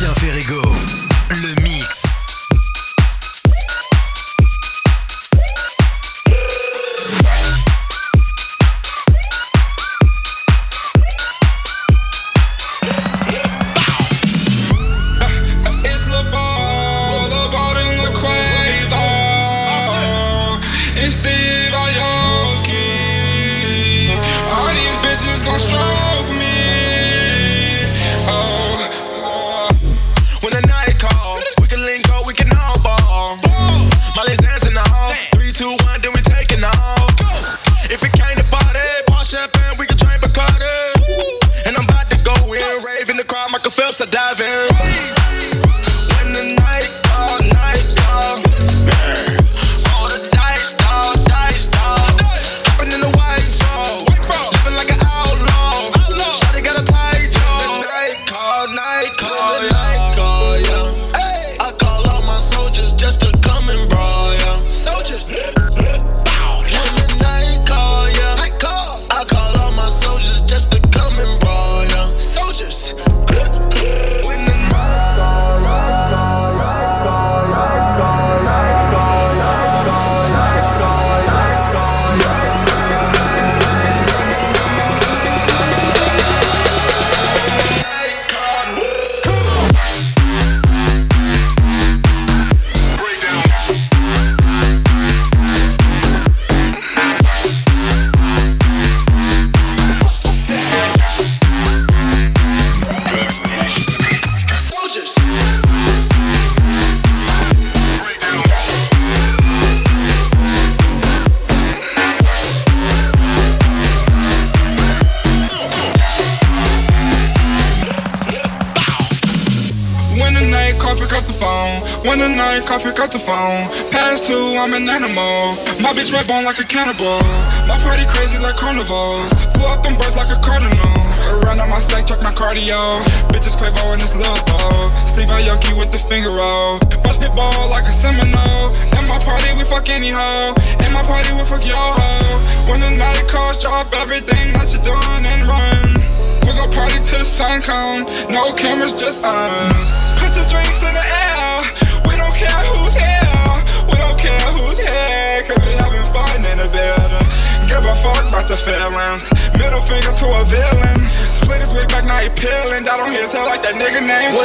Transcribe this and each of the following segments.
Sébastien Ferrigo, le like a cannibal. My party crazy like carnivals. Pull up them birds like a cardinal. Run on my sack, check my cardio. Bitches Quavo in this little bowl. Steve Aoki with the finger roll. Bust it ball like a Seminole. In my party, we fuck any hoe. In my party, we fuck your hoe. When the night calls, drop everything that you're doing and run. We gon' party till the sun come. No cameras, just us. Put the drinks in the air. In the building. Give a fuck about your feelings. Middle finger to a villain. Split his wig back, now he peeling. Died on his head like that nigga name. to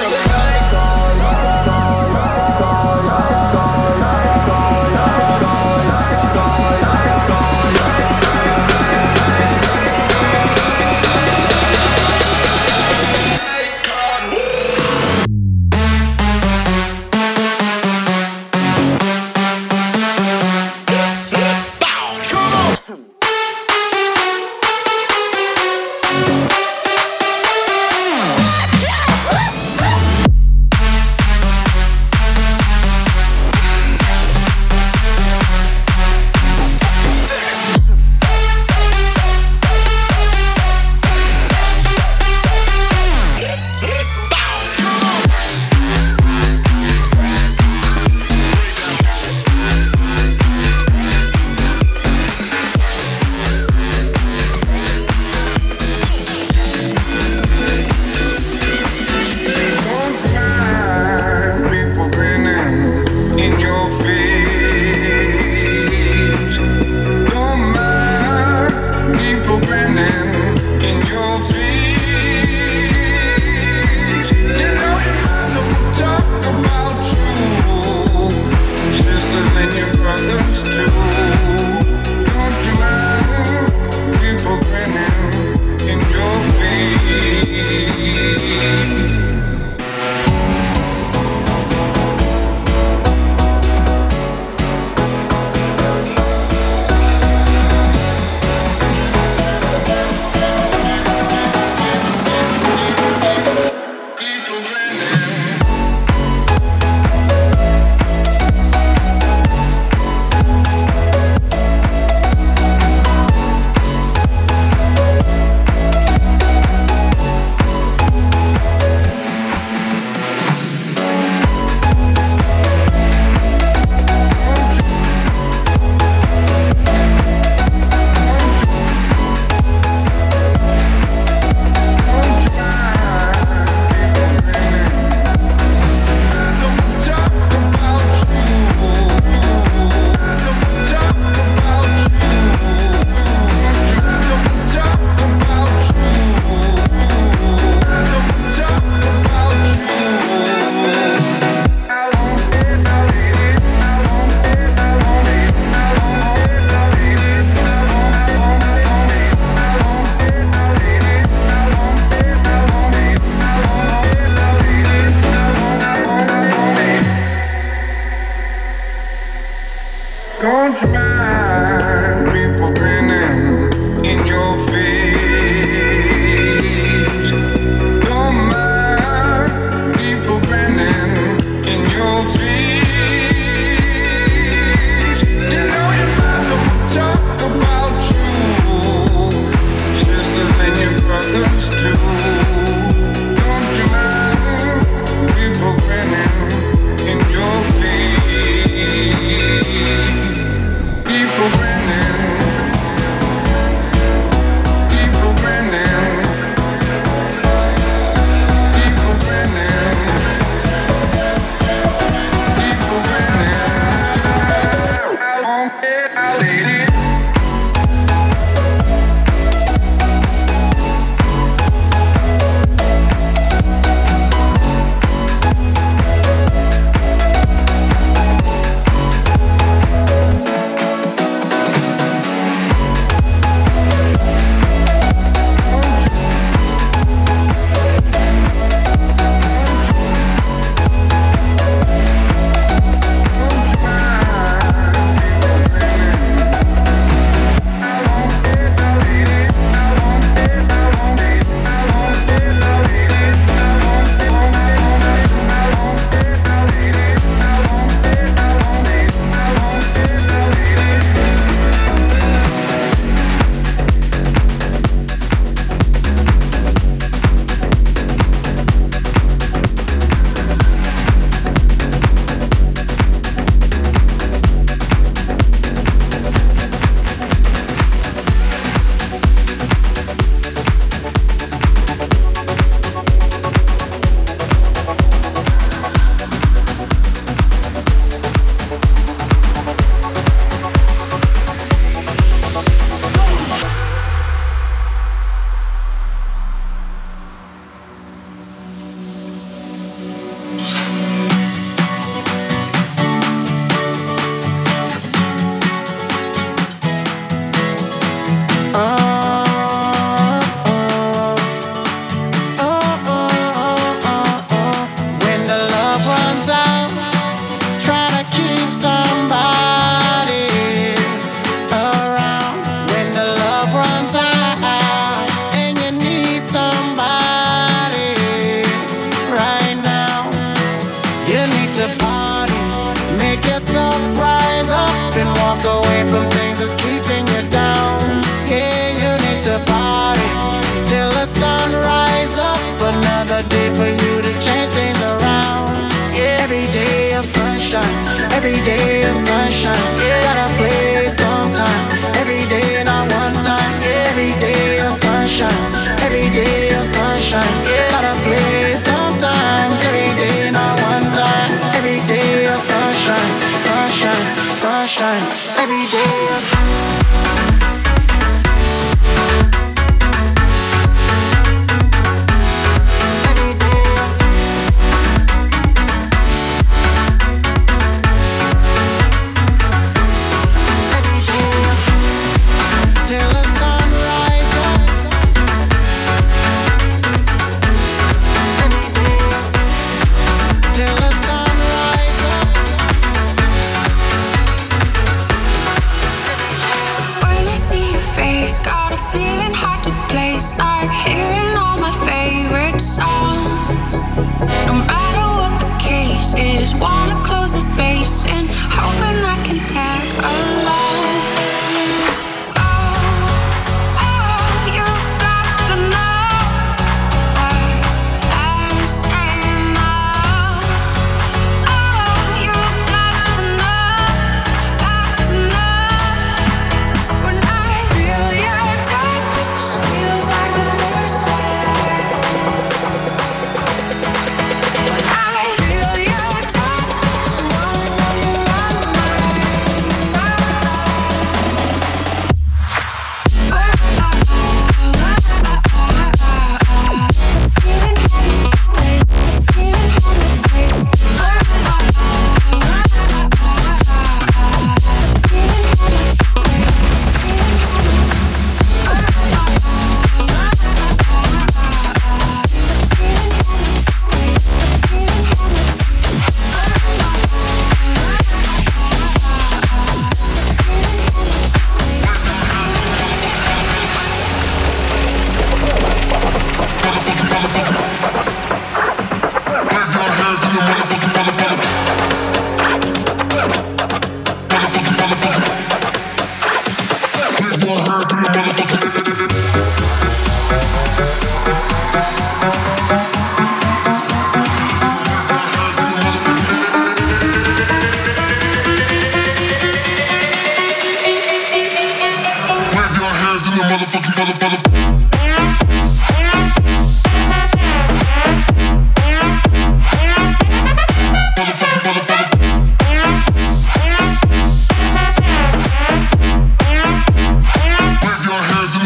the space and hoping I can tag along.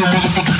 Motherfucking.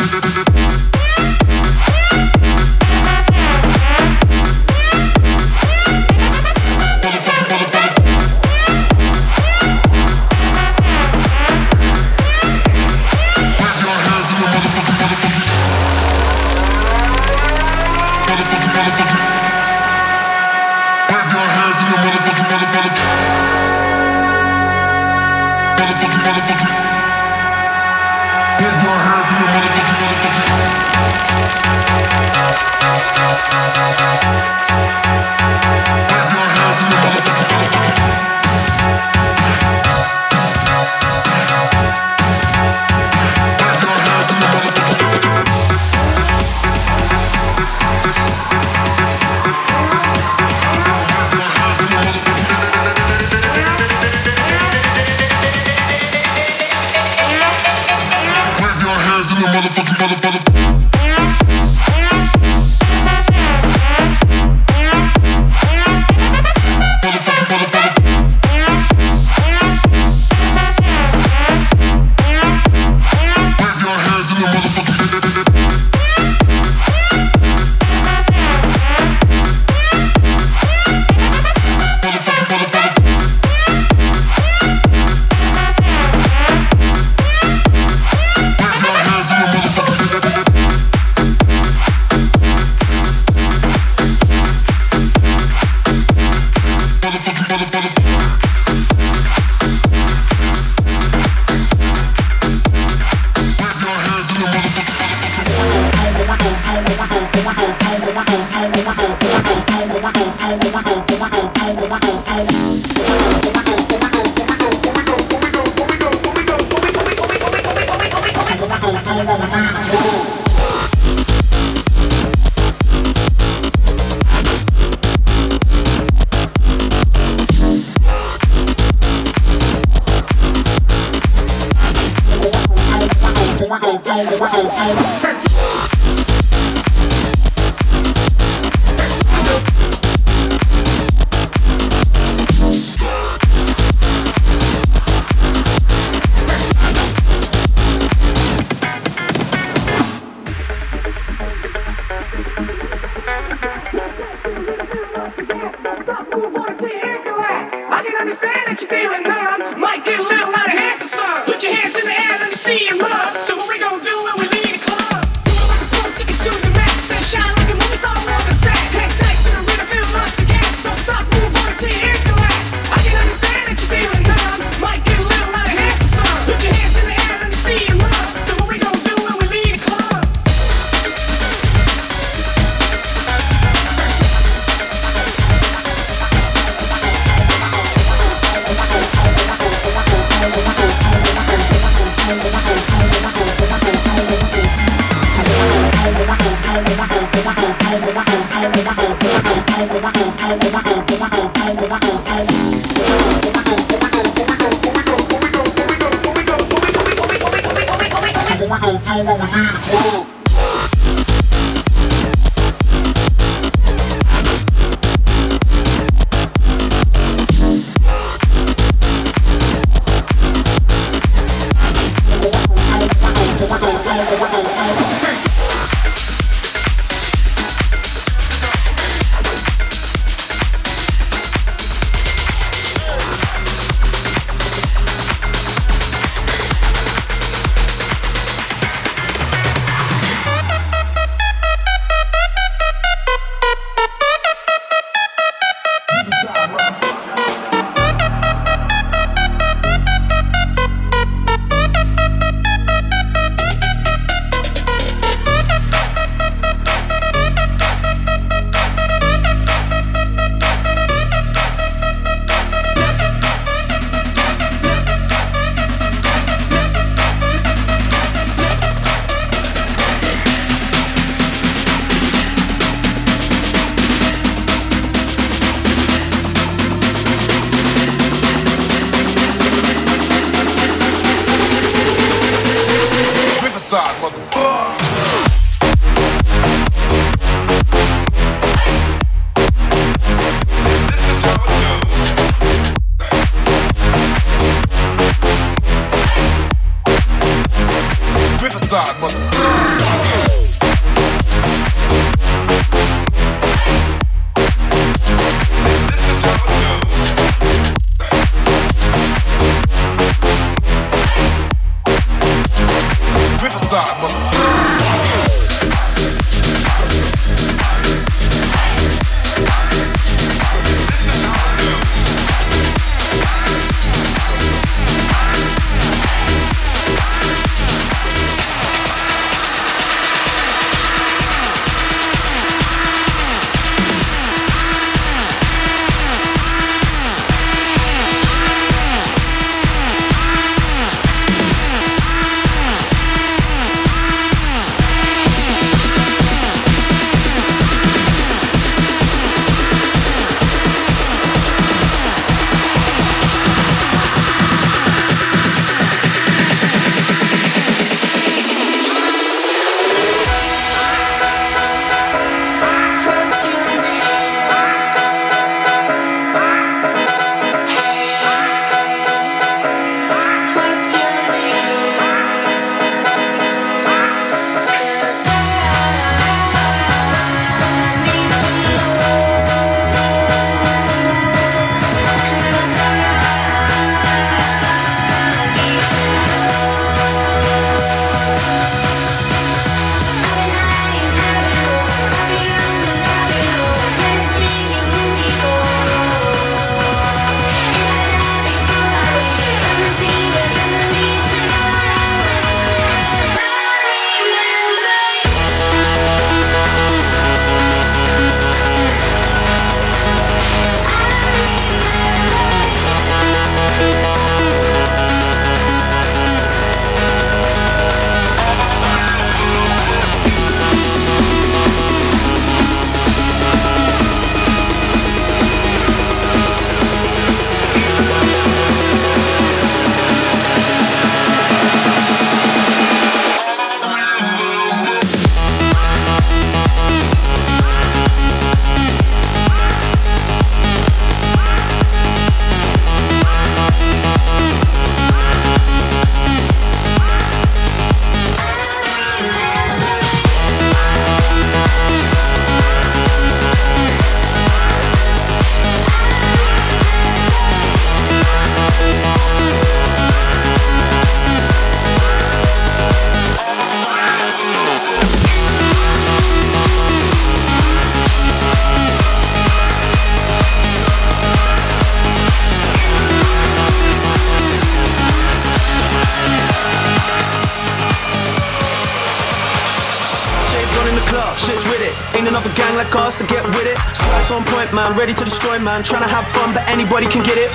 On man, ready to destroy, man. Trying to have fun, but anybody can get it.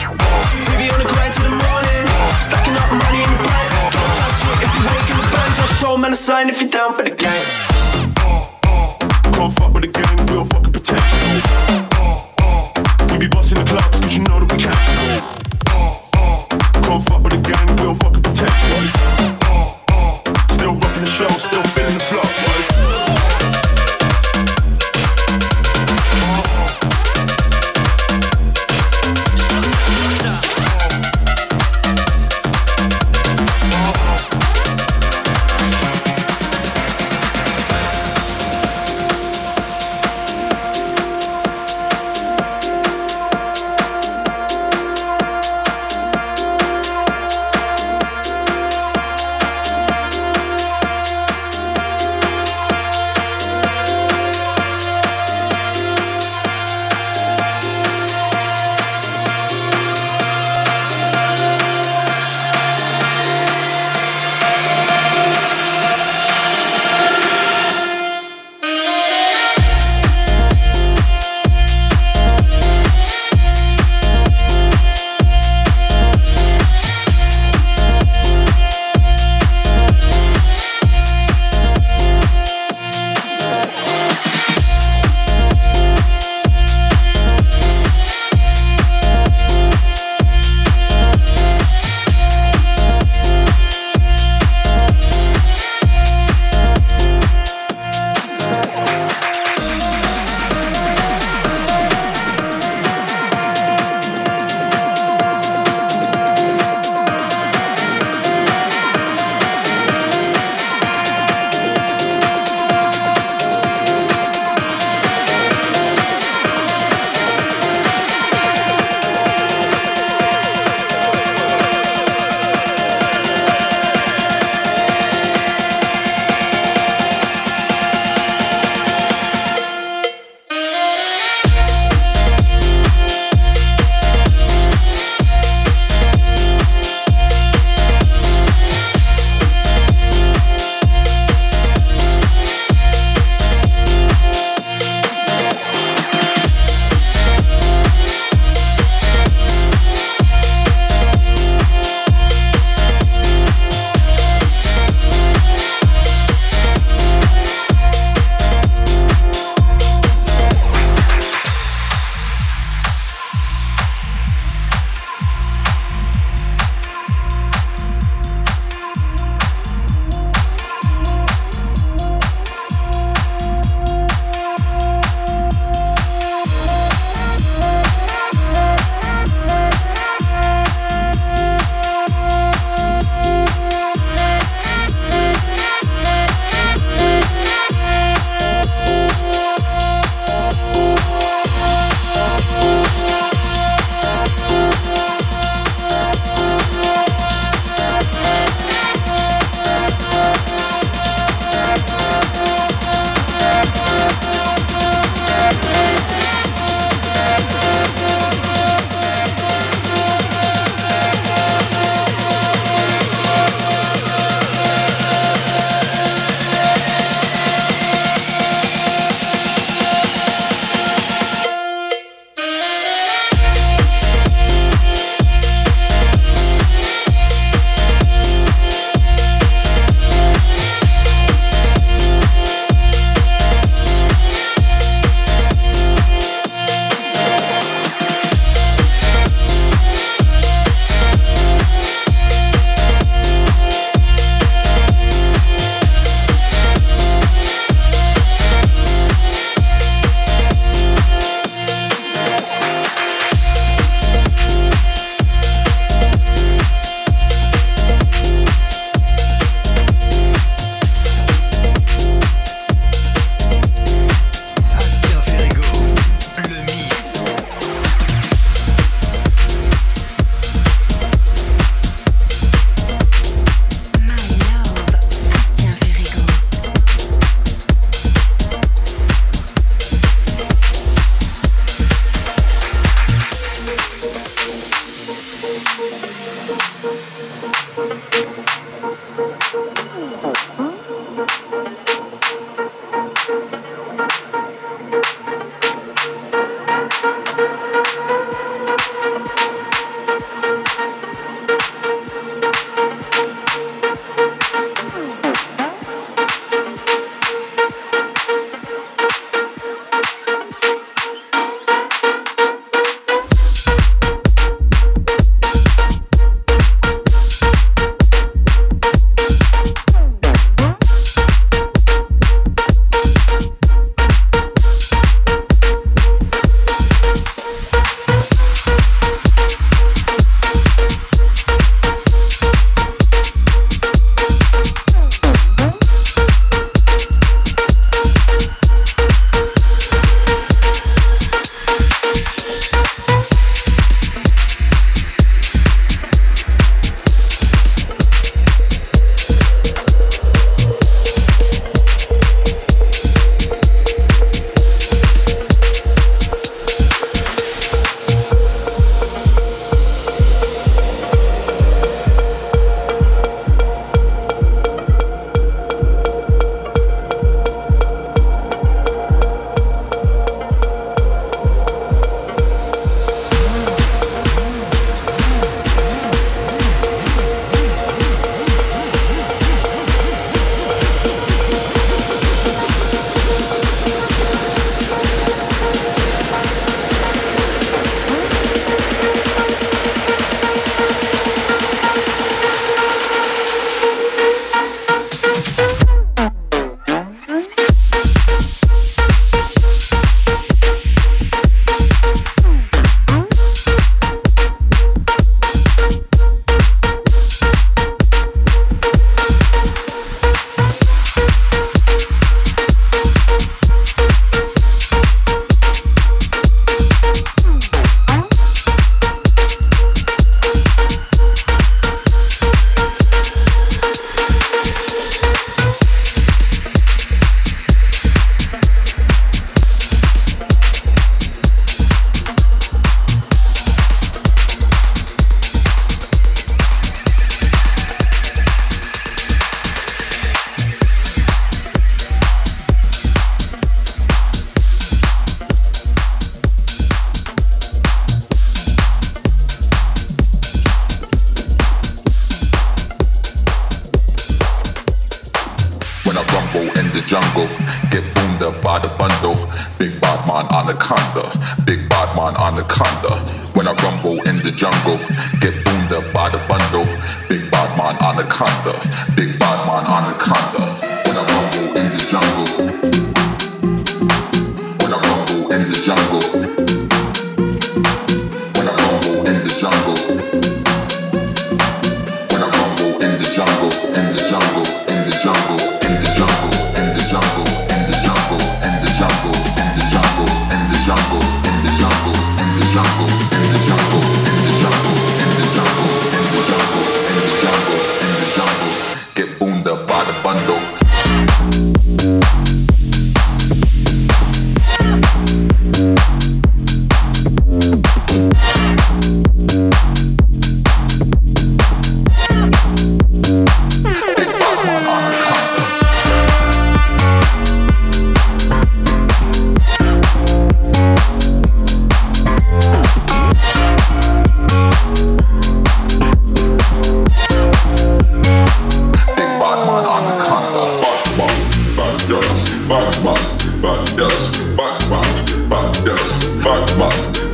We be on the grind till the morning, stacking up money in the bank. Don't touch shit if you wake in the band, just show man a sign if you're down for the gang. Can't fuck with the gang, we don't fucking pretend. We be busting the clubs, cause you know that we can. Can't fuck with the gang, we don't fucking pretend.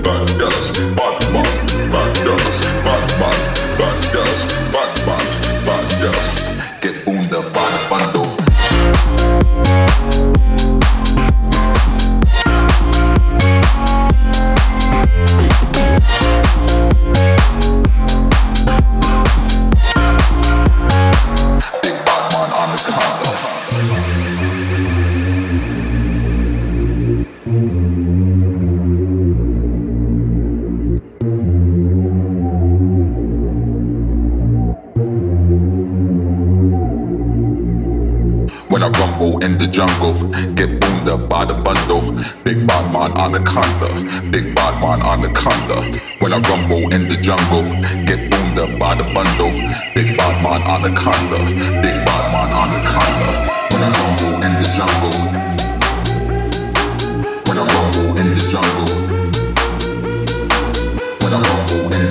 bad girls, bad bad, bad girls, bad bad, bad girls, bad bad, bad girls. Que jungle. Get boomed up by the bundle. Big bad man anaconda. Big bad man anaconda. When I rumble in the jungle, get boomed up by the bundle. Big bad man anaconda. Big bad man anaconda. When I rumble in the jungle. When I rumble in the jungle. When I rumble in the.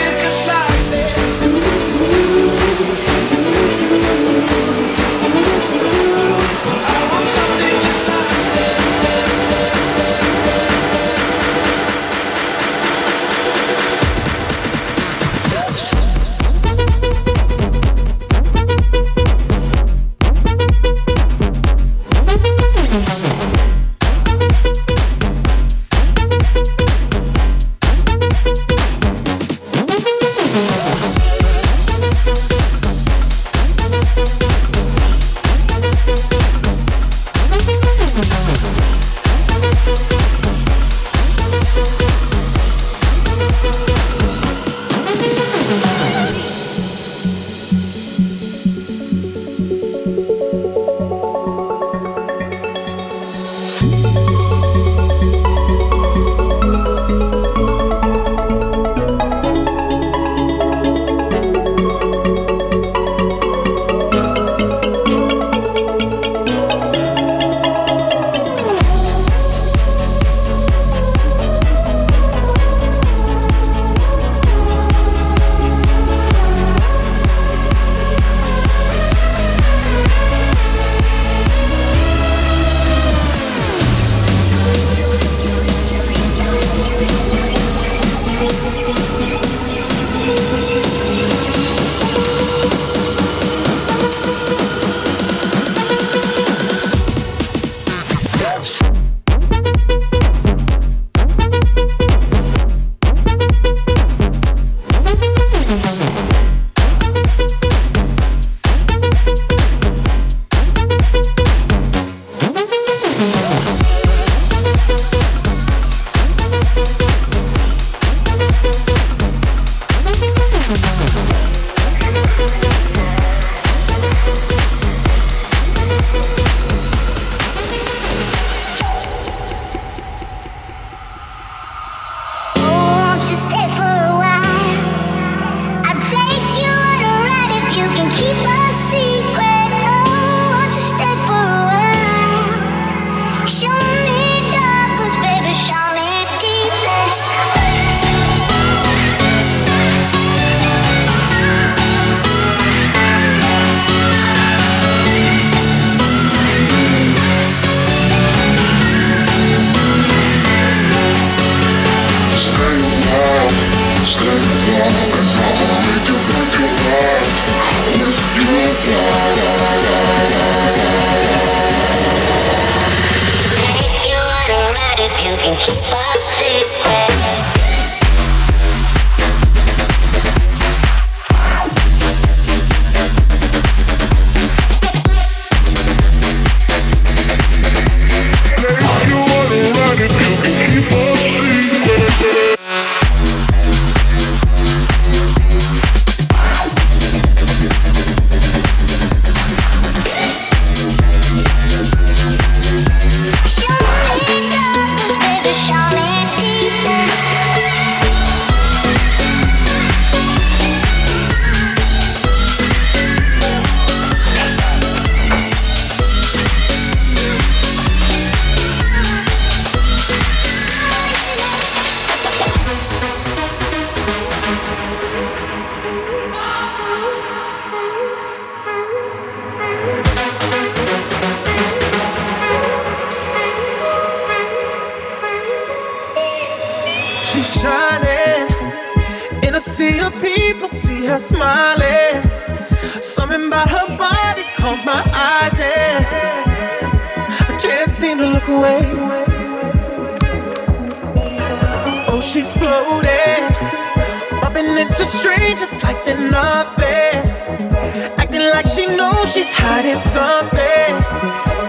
nothing it. Eh? Acting like she knows she's hiding something.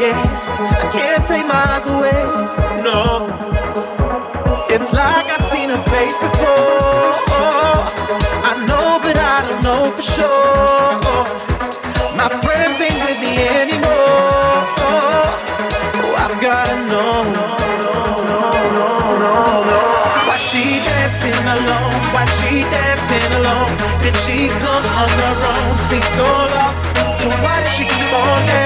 Yeah, I can't take my eyes away. No, it's like I've seen her face before. I know, but I don't know for sure. Seems so lost. So why does she keep on dancing?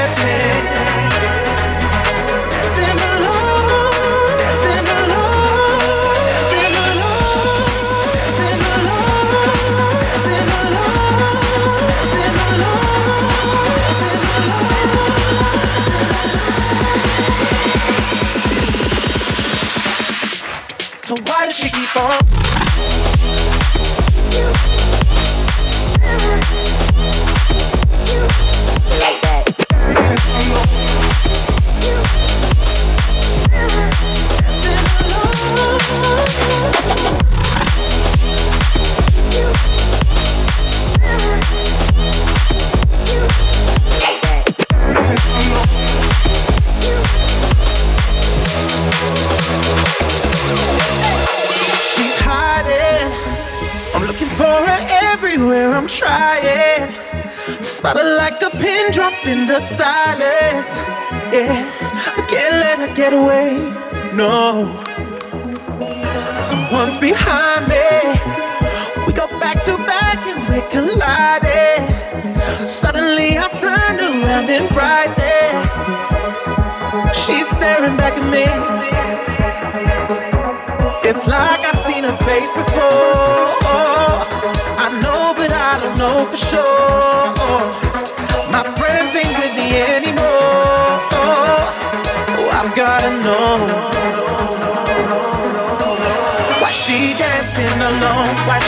In the silence. Yeah, I can't let her get away. No, someone's behind me. We go back to back and we're colliding. Suddenly I turned around and right there, she's staring back at me. It's like I've seen her face before. I know, but I don't know for sure.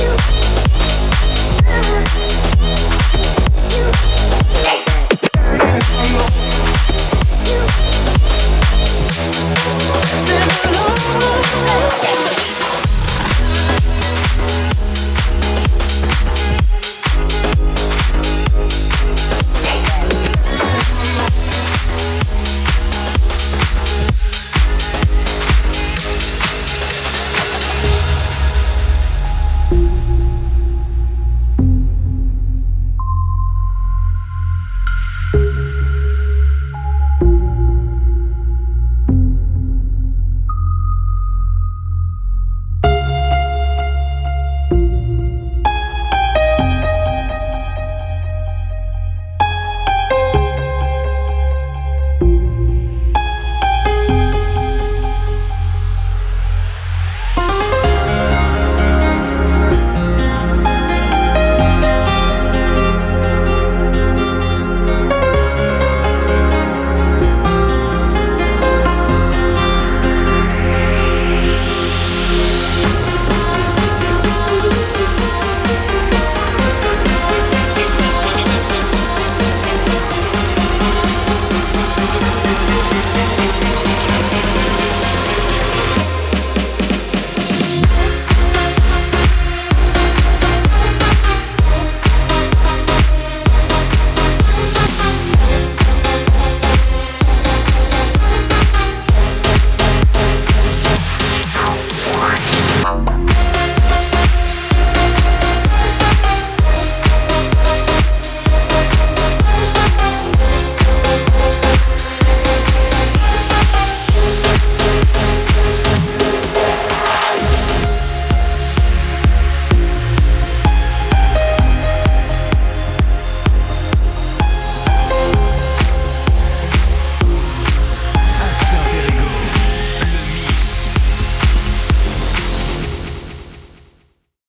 you, you, you, you,